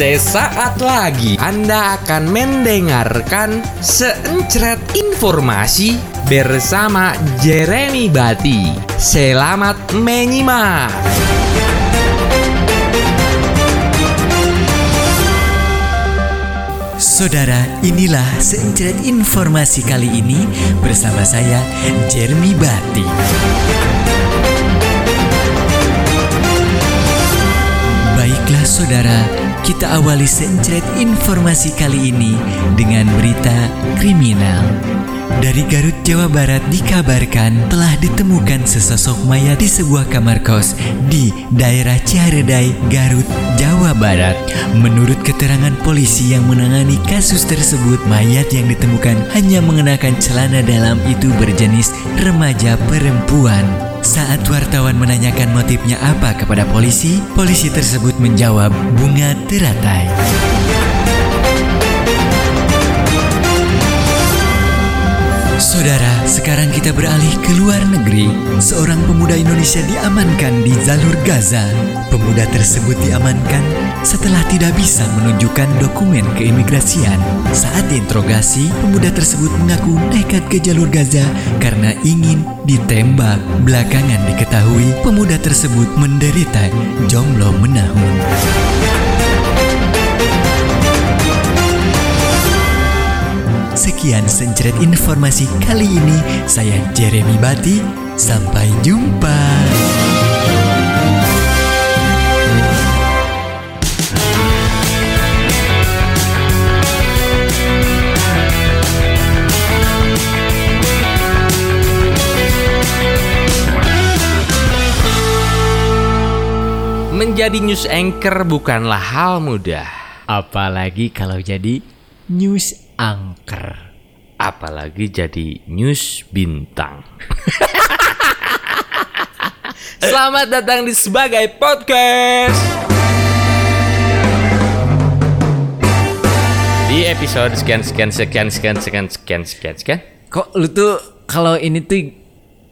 Sesaat lagi Anda akan mendengarkan seencret informasi bersama Jeremy Bati. Selamat menyimak. Saudara, inilah seencret informasi kali ini bersama saya, Jeremy Bati. Baiklah saudara, kita awali seencret informasi kali ini dengan berita kriminal. Dari Garut, Jawa Barat dikabarkan telah ditemukan sesosok mayat di sebuah kamar kos di daerah Ciharedai, Garut, Jawa Barat. Menurut keterangan polisi yang menangani kasus tersebut, mayat yang ditemukan hanya mengenakan celana dalam itu berjenis remaja perempuan. Saat wartawan menanyakan motifnya apa kepada polisi, polisi tersebut menjawab bunga teratai. Saudara, sekarang kita beralih ke luar negeri. Seorang pemuda Indonesia diamankan di jalur Gaza. Pemuda tersebut diamankan setelah tidak bisa menunjukkan dokumen keimigrasian. Saat diinterogasi, pemuda tersebut mengaku nekat ke jalur Gaza karena ingin ditembak. Belakangan diketahui pemuda tersebut menderita jomblo menahun. Sekian sencret informasi kali ini. Saya Jeremy Bati. Sampai jumpa. Menjadi news anchor bukanlah hal mudah. Apalagi kalau jadi news anchor. Apalagi jadi news bintang. Selamat datang di sebagai podcast. Di episode sekian sekian sekian sekian sekian sekian sekian sekian. Kok lu tuh kalau ini tuh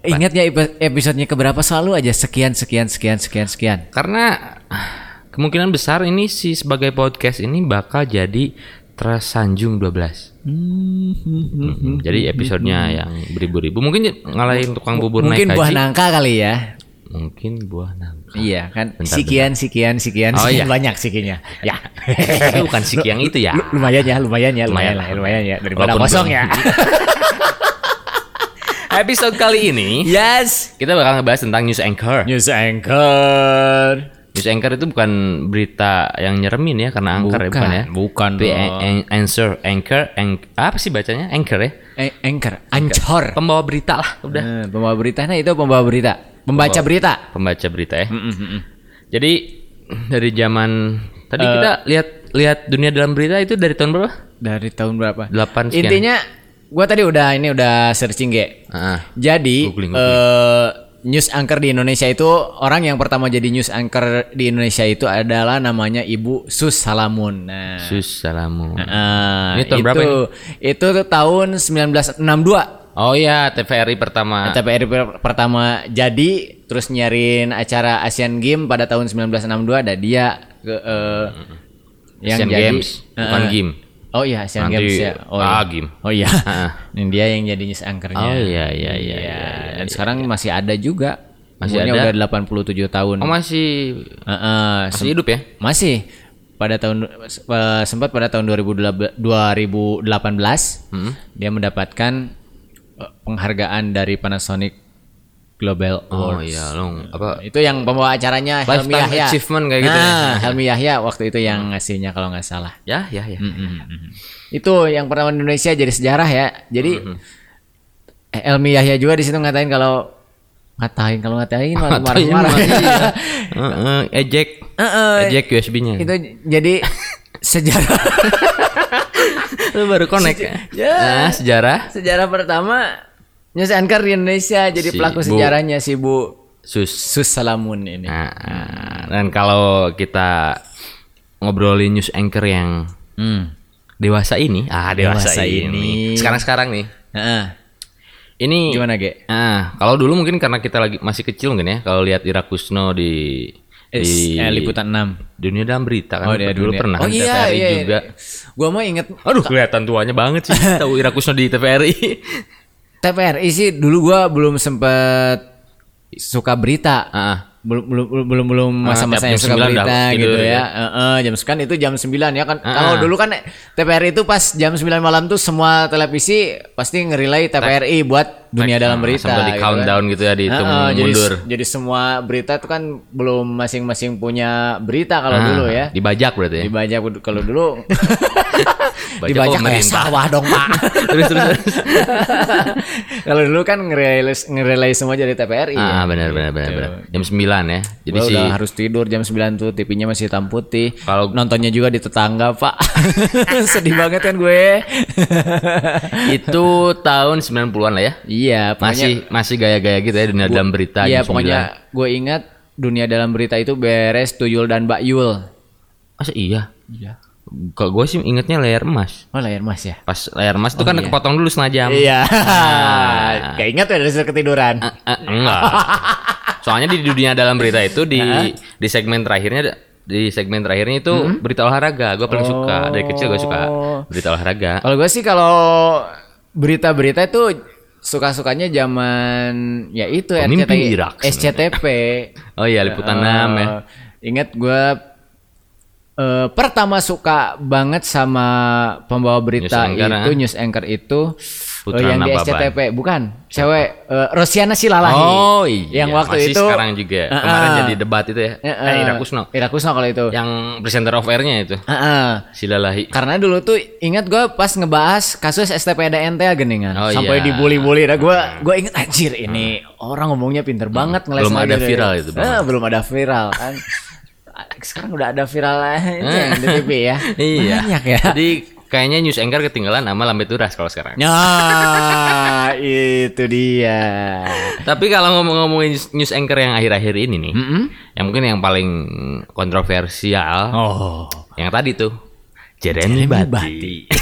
ingatnya epi- episodenya keberapa selalu aja sekian sekian sekian sekian sekian. Karena kemungkinan besar ini si sebagai podcast ini bakal jadi tersanjung 12. Mhm, Jadi episodenya yang beribu-ribu mungkin ngalahin tukang bubur Mungkin naik buah haji. nangka kali ya. Mungkin buah nangka. Iya kan Bentar, sekian sekian sekian Oh, sekian iya. banyak sikinya. Ya. Itu bukan siki yang itu ya. Lu- lumayan ya, lumayan ya, lumayan, Lumayan lah, lumayan ya daripada Walaupun kosong ya. Episode kali ini yes. kita bakal ngebahas tentang news anchor. News anchor. News anchor itu bukan berita yang nyeremin ya karena angker ya bukan ya. Bukan Tapi dong. an- an- answer anchor ang- apa sih bacanya? Anchor ya. Eh, anchor, ancor. Pembawa berita lah udah. Eh, pembawa berita, nah itu pembawa berita, pembaca berita. Pembaca berita ya. Jadi dari zaman tadi Eh. kita lihat lihat dunia dalam berita itu dari tahun berapa? Dari tahun berapa? 8 sekian. Intinya, gua tadi udah ini udah searching ge. Ah, Jadi Googling, eh, news anchor di Indonesia itu orang yang pertama jadi news anchor di Indonesia itu adalah namanya Ibu Sus Salamun. Nah, Sus salamu. eh, Ini tahun itu, berapa ini? Itu tahun 1962. Oh ya, TVRI pertama. TPRI per- pertama jadi terus nyariin acara Asian Games pada tahun 1962 ada dia ke eh, yang Asian jadi Games, bukan game. Oh iya Asian Nanti, Games ya. Oh iya. game. Oh iya. Ini dia yang jadi news anchornya. Oh iya iya iya. Iya, iya, iya, dan iya. sekarang masih ada juga. Masih Umurnya ada? udah 87 tahun. Oh masih Heeh, masih sem- hidup ya? masih pada tahun eh, sempat pada tahun 2018 2018 Hmm. dia mendapatkan eh, penghargaan dari Panasonic Global Oh Awards. iya, long apa? Itu yang pembawa acaranya Helmi Yahya. achievement kayak gitu ya? Nah, Helmi Yahya waktu itu yang ngasihnya kalau nggak salah. Ya ya ya. Mm-mm. Itu yang pertama di Indonesia jadi sejarah ya. Jadi Mm-hmm. eh, Helmi Yahya juga di situ ngatain kalau ngatain kalau ngatain malah marah-marah. Heeh, ejek. Heeh. Ejek USB-nya. itu jadi sejarah Lu baru connect? Ya. Nah, sejarah sejarah pertama news anchor di Indonesia jadi Si pelaku Bu. sejarahnya si Bu sus. Sus Salamun ini. Nah, dan kalau kita ngobrolin news anchor yang Hmm. dewasa ini, ah dewasa, Dewasa ini. ini. Sekarang-sekarang nih. Heeh. Ini Gimana, Ge? Ah, kalau dulu mungkin karena kita lagi masih kecil mungkin ya, kalau lihat Ira Kusno di Eh, Di- eh, liputan 6. Dunia dalam berita kan Oh, dia dulu dunia. pernah Oh kan iya, TVRI iya. juga. Gua mau inget Aduh kelihatan tuanya banget sih tahu Ira Kusno di TVRI. TVRI sih dulu gua belum sempet suka berita. Ah, belum belum belum belum belum Ah, masa-masanya tiap jam suka 9 udah berita tidur gitu ya. ya. Heeh, jam sekarang itu jam 9 ya kan. Ah, Kalau ah. dulu kan TVRI itu pas jam 9 malam tuh semua televisi pasti ngerilai TVRI buat dunia dalam berita. Sampai di gitu countdown kan. gitu ya dihitung Heeh, jadi, mundur. jadi semua berita itu kan belum masing-masing punya berita kalau Ah, dulu ya. Dibajak berarti ya. Dibajak kalau dulu Bajak dibajak kayak pemerintah. sawah dong pak. terus terus. terus. kalau dulu kan ngerelay ngerelay semua jadi TVRI. ah, ya. benar benar benar benar. Jam 9 ya. Jadi sih harus tidur jam 9 tuh TV-nya masih hitam putih. Kalau- nontonnya juga di tetangga, Pak. Sedih banget kan gue. itu tahun 90-an lah ya. Iya, pokoknya Masih masih gaya-gaya gitu ya dunia dalam berita Iya, 9. pokoknya gue ingat dunia dalam berita itu beres Tuyul dan Mbak Yul. Masa iya? Iya. Kalau gue sih ingetnya layar emas. Oh, layar Mas ya. Pas layar emas itu kan kepotong dulu setengah jam. Iya. Kayak ingat ya dari ketiduran. Eh, enggak. Soalnya di dunia dalam berita itu di di segmen terakhirnya di segmen terakhirnya itu berita olahraga. Gue paling suka dari kecil gue suka berita olahraga. Kalau gue sih kalau berita-berita itu suka-sukanya zaman ya itu Pemimpin RCTI. SCTP. Oh iya liputan 6 ya. Ingat gue eh, pertama suka banget sama pembawa berita News anchor, itu ah. news anchor itu Putra eh, yang di Nababan. SCTP bukan cewek eh, Rosiana Silalahi Oh iya. yang waktu Masih itu sekarang juga. Ah, Kemarin jadi debat itu ya. Eh, Eh, eh, Ira Kusno. Ira Kusno kalau itu Yang presenter of air-nya itu. Ah, ah. Silalahi. Karena dulu tuh ingat gue pas ngebahas kasus STPDNT Geningan Oh, sampai iya. dibully-bully dah gue gue inget anjir ini orang ngomongnya pinter banget ngeles Belum ada deh. viral itu. Ah, belum ada viral kan sekarang udah ada viral aja di TV ya Iya. banyak ya Jadi kayaknya news anchor ketinggalan sama Lambe Turas kalau sekarang. Nah, itu dia. Tapi kalau ngomong-ngomongin news anchor yang akhir-akhir ini nih, yang mungkin yang paling kontroversial, Oh, yang tadi tuh Jeremy, Bati.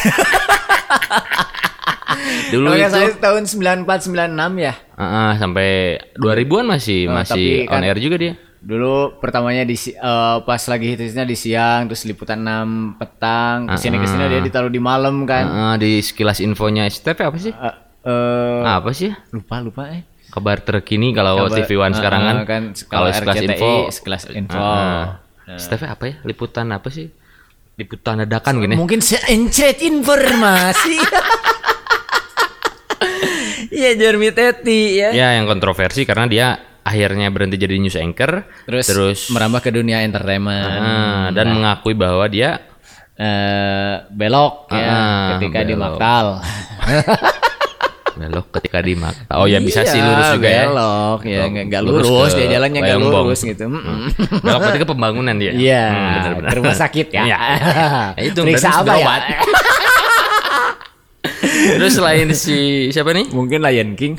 Dulu nggak itu salah tahun 94 96 ya. uh, uh, sampai 2000-an masih Oh, masih tapi kan- on air juga dia. Dulu pertamanya di si- eh, pas lagi hitsnya di siang terus liputan 6 petang ke sini ke sini dia ditaruh di malam Uh, kan. uh, di sekilas infonya STP apa sih? Eh, eh, apa sih? lupa lupa eh. Kabar terkini kalau Kabar- TV One uh, sekarang kan. uh, kan kalau RCTI, info, sekelas info. Uh, uh. STP apa ya? Liputan apa sih? Liputan dadakan gini. Mungkin seencret informasi. Iya Jeremy Teti ya. Ya, yang kontroversi karena dia akhirnya berhenti jadi news anchor, Terus, terus merambah ke dunia entertainment. ah, dan mengakui bahwa dia eh belok ya Ah, ketika di belok. Maktal. belok ketika di Mak- Oh ya bisa sih lurus juga ya. belok ya nggak nggak Lurus lurus, dia jalannya nggak lurus gitu. Mm-mm. Belok berarti ke pembangunan dia. Iya, Hmm, ke rumah sakit ya. Iya. Ya, itu Periksa apa ya? Terus selain si siapa nih? Mungkin Lion King.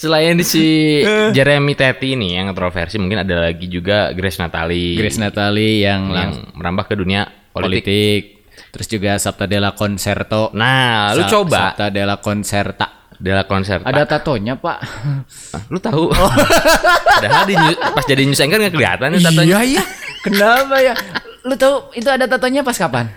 Selain si Jeremy Teti ini yang kontroversi, mungkin ada lagi juga Grace Natali Grace Natali yang, yang merambah ke dunia politik. politik. Terus juga Sabta Della Concerto. Nah, lu Sa- coba Sabta Della Concerta. Dela konser. Ada tatonya, Pak. Lu tahu? Padahal di pas jadi news anchor nggak kelihatan ya tatonya. Iya, iya. Kenapa ya? Lu tahu itu ada tatonya pas kapan?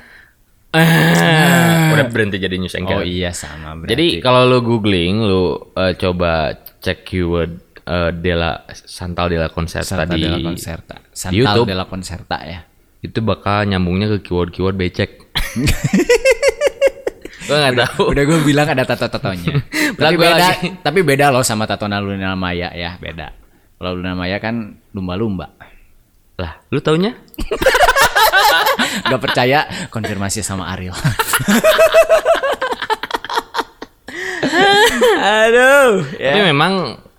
Ah, udah berhenti jadi news anchor. Oh iya sama berarti. Jadi kalau lu googling, lu eh, coba cek keyword eh, Dela Santal Dela Konser Sabta tadi Della Concerta. di Santal YouTube Della Concerta ya. itu bakal nyambungnya ke keyword-keyword becek. Gua nggak tahu. Udah gue bilang ada tato-tatonya. Tapi beda, lagi. tapi beda loh sama tato Luna Maya ya, beda. Kalau Luna Maya kan lumba-lumba. Lah, lu taunya? Gak percaya, konfirmasi sama Ariel. Aduh. Tapi memang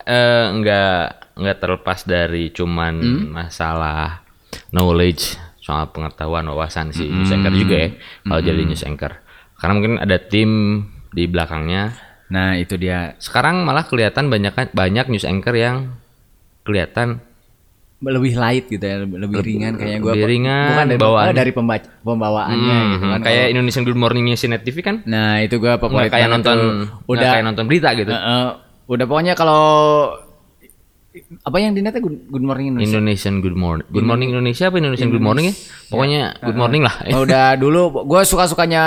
eh, nggak nggak terlepas dari cuman Hmm? masalah knowledge soal pengetahuan wawasan si news anchor juga ya kalau Hmm. jadi news anchor. Karena mungkin ada tim di belakangnya. Nah itu dia Sekarang malah kelihatan banyak banyak news anchor yang kelihatan lebih light gitu ya, lebih, ringan kayak gue. lebih ringan, Bukan dari bawaannya. dari pembaca, pembawaannya Hmm, gitu kan. kayak Indonesian Good Morningnya si Net TV kan Nah itu gue favorit kayak nonton Udah kayak nonton berita gitu. Eh, eh, Udah pokoknya kalau apa yang di netnya good, good morning Indonesia. Indonesian Good Morning. Good Morning Indonesia apa Indonesian Good Morning ya? Pokoknya Good Morning lah. Oh, udah dulu gue suka sukanya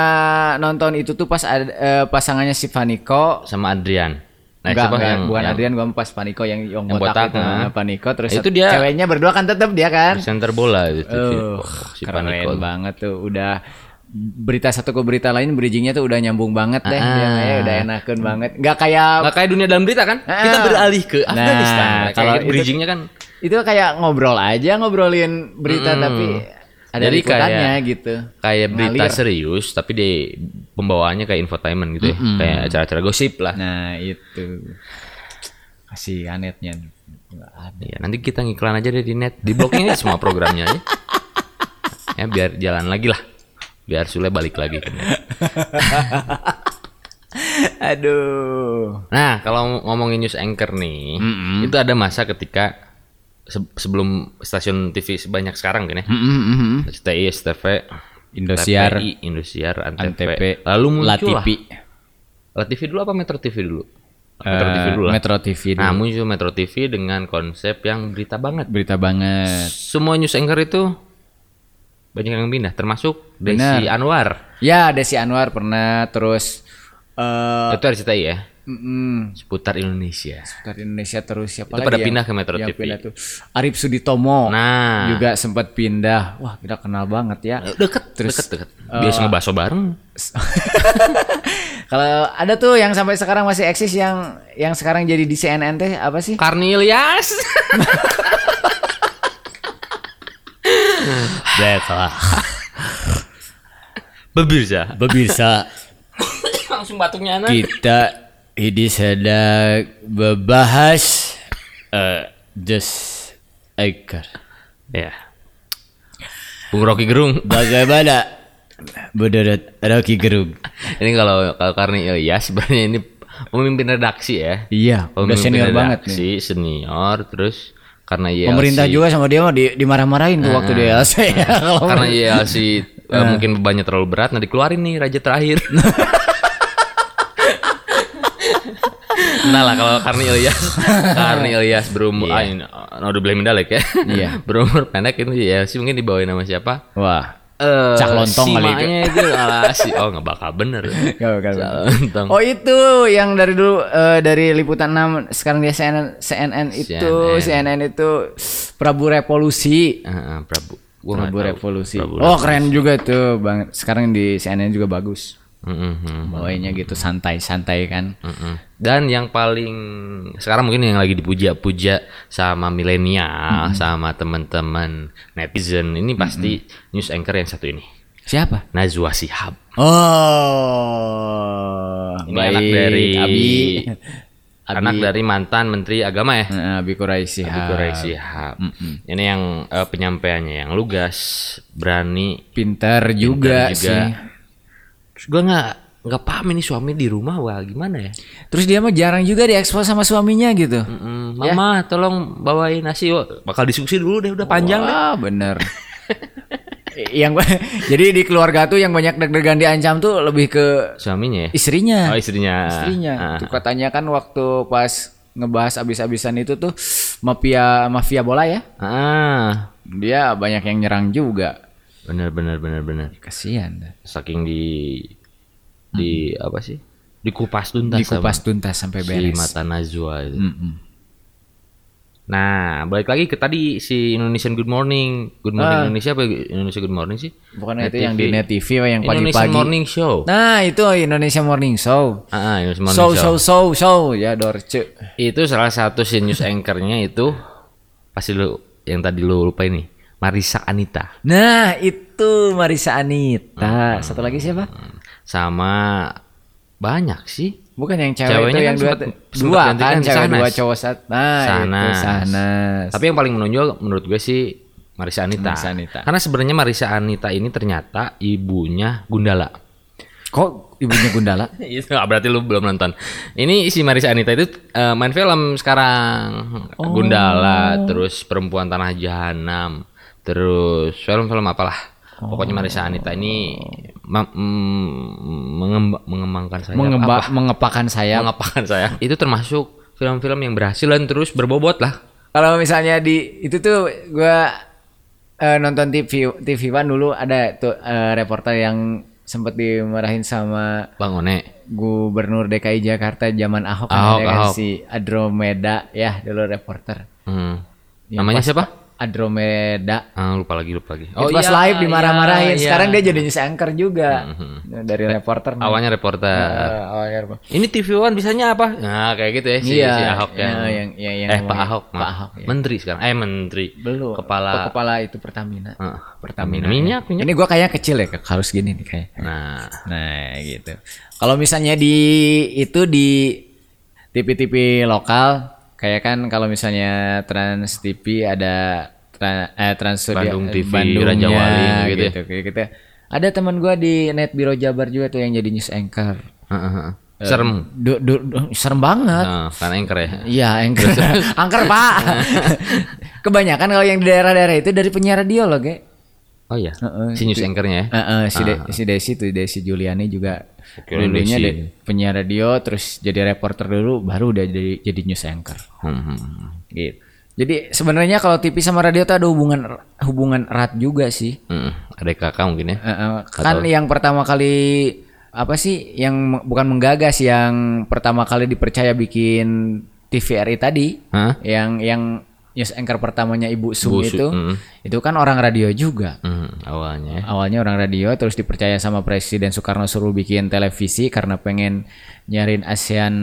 nonton itu tuh pas eh, pasangannya si Vaniko Sama Adrian. Nah, Enggak, enggak, yang bukan yang Adrian gua pas Paniko yang yang, Yang botak, botak, itu nah. Paniko terus Itu dia- ceweknya berdua kan tetap dia kan center bola itu. Uh, si keren Paniko. banget tuh udah berita satu ke berita lain bridgingnya tuh udah nyambung banget deh Ah. kayaknya udah enakan banget nggak kayak Nggak kayak dunia dalam berita kan? Ah. Kita beralih ke Nah, Afghanistan. Nah, kalau bridgingnya kan itu kayak ngobrol aja ngobrolin berita Mm-mm. tapi ada Jadi liputannya kayak- gitu kayak berita Ngalir. serius tapi di pembawaannya kayak infotainment gitu ya. Kayak acara-acara gosip lah. nah itu kasih anetnya ada. Iya, nanti kita ngiklan aja deh di net. Di blognya semua programnya aja. Ya biar jalan lagi lah. Biar Sule balik lagi ke net. aduh Nah, kalau ngomongin news anchor nih, itu ada masa ketika se- sebelum stasiun TV sebanyak sekarang kan ya. STI, STV, Indosiar, TPI, Indosiar, Antv. Antv, Lalu muncul lah. Latipi La TV dulu apa Metro TV dulu? Metro TV Eh, dulu lah. Metro TV dulu. Nah, muncul Metro TV dengan konsep yang berita banget. berita banget Semua news anchor itu banyak yang pindah, termasuk Desi Benar. Anwar. Ya, Desi Anwar pernah terus eh itu RCTI ya, mm, seputar Indonesia. seputar Indonesia terus siapa Itu lagi pada yang- pindah ke Metro yang TV. pindah tuh? Arif Suditomo Nah, juga sempat pindah. Wah, kita kenal banget ya. deket, Terus, deket, deket. Biasa ngebaso bareng. Kalau ada tuh yang sampai sekarang masih eksis yang yang sekarang jadi di CNN teh apa sih? Karni Ilyas. Baiklah. Bebirsa. Pemirsa, Langsung batuknya anak. kita ini sedang membahas eh just Anchor. Ya. Bung Rocky Gerung. Bagaimana menurut Rocky Gerung? Ini kalau kalau Karni Ilyas sebenarnya ini pemimpin redaksi ya. Iya, udah Pemimpin senior banget nih. redaksi, senior terus karena YLC Pemerintah juga sama dia mah di, dimarah-marahin tuh waktu di LC ya. Karena YLC eh, mungkin bebannya terlalu berat nah dikeluarin nih raja terakhir. nah lah kalau Karni Ilyas Karni Ilyas berumur ah, ini, no udah beli medalek ya Iya. berumur pendek itu YLC mungkin dibawain nama siapa Wah, Eh, Cak lontong si kali itu. itu ala si oh nggak bakal bener Gak bakal Cak bener. lontong Oh itu yang dari dulu eh, dari liputan 6 sekarang dia CNN CNN itu CNN, itu Prabu Revolusi. Eh, eh, Prabu Gua nggak Prabu tahu. Revolusi. Prabu oh keren juga tuh bang. Sekarang di CNN juga bagus. Mm, mm, mm. Bawainya gitu santai-santai kan. Mm-mm. Dan yang paling sekarang mungkin yang lagi dipuja-puja sama milenial, sama teman-teman netizen ini pasti news anchor yang satu ini. Siapa? Najwa Shihab. Oh, Ini anak dari Abi. anak dari mantan Menteri Agama ya. Nah, Abi Quraisy Abi Quraisy Shihab. Ini yang eh, penyampaiannya yang lugas, berani, Pintar juga, juga. sih. Terus gue nggak nggak paham ini suami di rumah wah gimana ya? Terus dia mah jarang juga diekspos sama suaminya gitu. Mm, Mama tolong bawain nasi Wah, bakal diskusi dulu deh udah panjang deh. Wah, bener. yang jadi di keluarga tuh yang banyak deg-degan diancam tuh lebih ke Suaminya ya? istrinya. Oh istrinya. istrinya. Ah. Tuh katanya kan waktu pas ngebahas abis-abisan itu tuh mafia mafia bola ya. Ah, Dia banyak yang nyerang juga. Benar benar benar benar. Kasihan. Saking di di apa sih? Dikupas tuntas Dikupas sama tuntas sampai si beres. mata Najwa itu. Mm-mm. Nah, balik lagi ke tadi si Indonesian Good Morning. Good Morning Indonesia apa Indonesia Good Morning sih? Bukan Net itu yang TV. di Net TV yang Indonesian pagi-pagi. Morning Show. Nah, itu Indonesia Morning Show. Ah, ah, Indonesian Morning Show, Show. show, show, show. Ya, Dorce. Itu salah satu si news anchornya itu pasti lu yang tadi lu lupa ini. Marisa Anita. Nah, itu Marisa Anita. Satu lagi siapa? Sama banyak sih. Bukan yang cewek Ceweknya itu kan yang dua, sempet- dua kan, kan, cewek Sahnas. dua cowok satu. Nah, itu. Tapi yang paling menonjol menurut gue sih Marisa Anita. Marisa Anita. Karena sebenarnya Marisa Anita ini ternyata ibunya Gundala. Kok ibunya Gundala? Itu nggak berarti lu belum nonton. Ini si Marisa Anita itu eh, main film sekarang. Oh. Gundala, terus Perempuan Tanah Jahanam, terus film-film apalah. Pokoknya Marisa Anita ini mm, mengemba- mengembangkan saya Mengemba, mengepakan saya. mengepakan saya. Itu termasuk film-film yang berhasil dan terus berbobot lah. Kalau misalnya di itu tuh gua eh, nonton TV TV One dulu ada tuh eh, reporter yang sempat dimarahin sama Bang One. Gubernur DKI Jakarta zaman Ahok, Ahok, ada kan Ahok. si Adromeda ya dulu reporter. Hmm. Yang Namanya pas- siapa? Iya, Adromeda. Ah, lupa lagi, lupa lagi. Oh, pas live dimarah-marahin. iya, Sekarang iya. dia jadi news anchor juga. Dari reporter. awalnya reporter. Eh, awalnya reporter. Ini TV One bisanya apa? Nah, kayak gitu ya si, Iya, si Ahok iya, yang, yang- yang- yang eh Pak. Ahok, Pak. Ahok, iya. Menteri sekarang. Eh menteri. Belum. Kepala. Kepala itu Pertamina. Ah, Pertamina. Minyak, minyak. Ini gua kayaknya kecil ya, harus gini nih kayak. Nah, Nah, gitu. Kalau misalnya di itu di TV-TV lokal kayak kan kalau misalnya Trans TV ada tra, eh, Trans Studio Bandung eh, TV, Bandungnya, Raja Wali gitu ya. gitu, kayak gitu. Ada teman gua di Net Biro Jabar juga tuh yang jadi news anchor. heeh. serem. Du, du- du- serem banget. Nah, kan anchor ya. Iya, anchor. Angker, Pak. Kebanyakan kalau yang di daerah-daerah itu dari penyiar radio loh, Ge. Oh iya. Heeh, si news anchornya ya. Eh, eh, si, De- si Desi tuh Desi Juliani juga dulunya de- penyiar radio terus jadi reporter dulu baru udah jadi jadi news anchor Hmm, hmm. gitu. Jadi sebenarnya kalau TV sama radio tuh ada hubungan hubungan erat juga sih. Hmm, Ada kakak mungkin ya. Eh, eh, kan yang pertama kali apa sih yang bukan menggagas yang pertama kali dipercaya bikin TVRI tadi Hah? yang yang news anchor pertamanya Ibu Sum Bu itu mm. itu kan orang radio juga. Hmm, awalnya ya. Awalnya orang radio terus dipercaya sama Presiden Soekarno suruh bikin televisi karena pengen nyariin ASEAN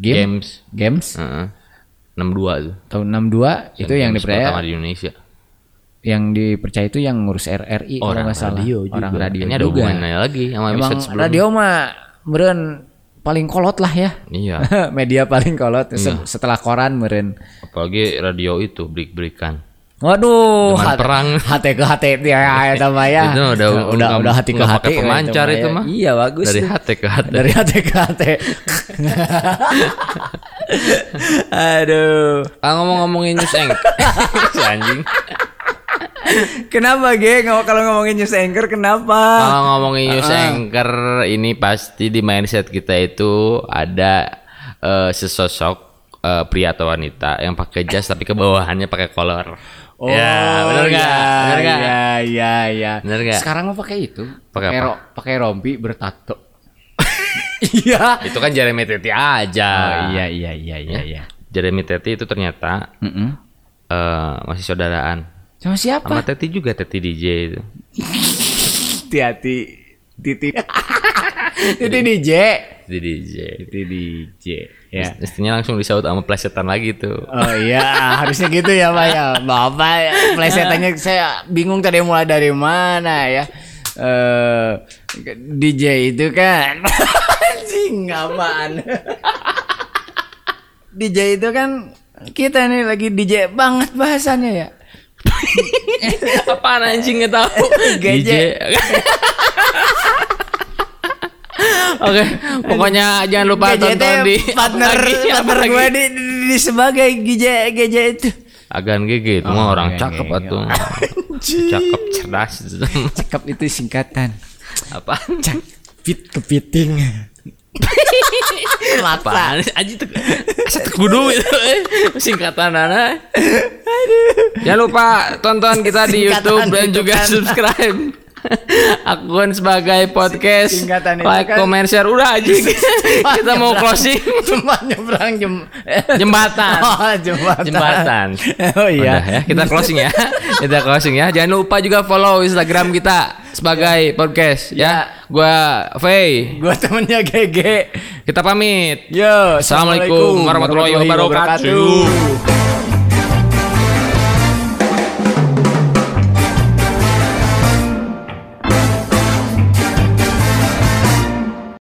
Game, Games. Games Heeh. 62 tuh. tahun 62 itu yang dipercaya pertama di Indonesia. yang dipercaya itu yang ngurus RRI kalau Orang nggak salah. radio orang radio Ini ada juga. hubungannya lagi sama Emang episode sebelumnya. radio mah meren paling kolot lah ya. Iya. Media paling kolot Se- setelah koran meren. Apalagi radio itu break-breakan. Waduh, hat- perang. hati ke hati ya ya sama ya. Itu udah udah nggak- udah hati ke hati lah pemancar itu mah. Iya bagus. Dari hati ke hati. Dari hati ke hati. Aduh. Ah ngomong-ngomongin news anjing. Kenapa Ge? Nggak- Kalau ngomongin news anchor kenapa? Kalau ngomongin news anchor ini pasti di mindset kita itu ada eh, sesosok eh, pria atau wanita yang pakai jas tapi ke bawahannya pakai kolor. ya, benar nggak? iya, Benar nggak? Iya, iya, iya. Bener nggak? Sekarang mau pakai itu. Pakai ro- pakai rompi bertato. Iya. Itu kan Jeremy Teti aja. Oh, iya, iya, iya, iya, iya. Jeremy Teti itu ternyata eh, masih saudaraan. Sama siapa? Sama Teti juga Teti DJ itu. Hati-hati. Titi. Titi DJ. Teti DJ. Titi DJ. Ya. Mestinya langsung disaut sama plesetan lagi tuh. Oh iya, harusnya gitu ya Pak ya. Bapak plesetannya saya bingung tadi mulai dari mana ya. Eh DJ itu kan anjing apaan? DJ itu kan kita nih lagi DJ banget bahasanya ya. Apaan anjing nggak tahu. Gajah. DJ. Oke, pokoknya jangan lupa GJ tonton di partner apa lagi? Apa partner gue di, di, di sebagai GJ GJ itu. Agan GG itu mah orang cakep atuh. Cakep cerdas. Cakep itu singkatan. Apaan? Fit kepiting. Apaan? Aji tuh aset kudu itu eh. singkatan ana. Jangan lupa tonton kita di YouTube dan juga kan. subscribe akun sebagai podcast Singkatan like kan. share. Udah aja kita mau closing. Cuma nyebrang jem jembatan. Oh, jembatan. jembatan. Oh iya. Udah ya kita closing ya. Kita closing ya. Jangan lupa juga follow instagram kita sebagai podcast ya. Gua Faye Gua temennya GG. kita pamit. Yo, Assalamualaikum warahmatullahi wabarakatuh.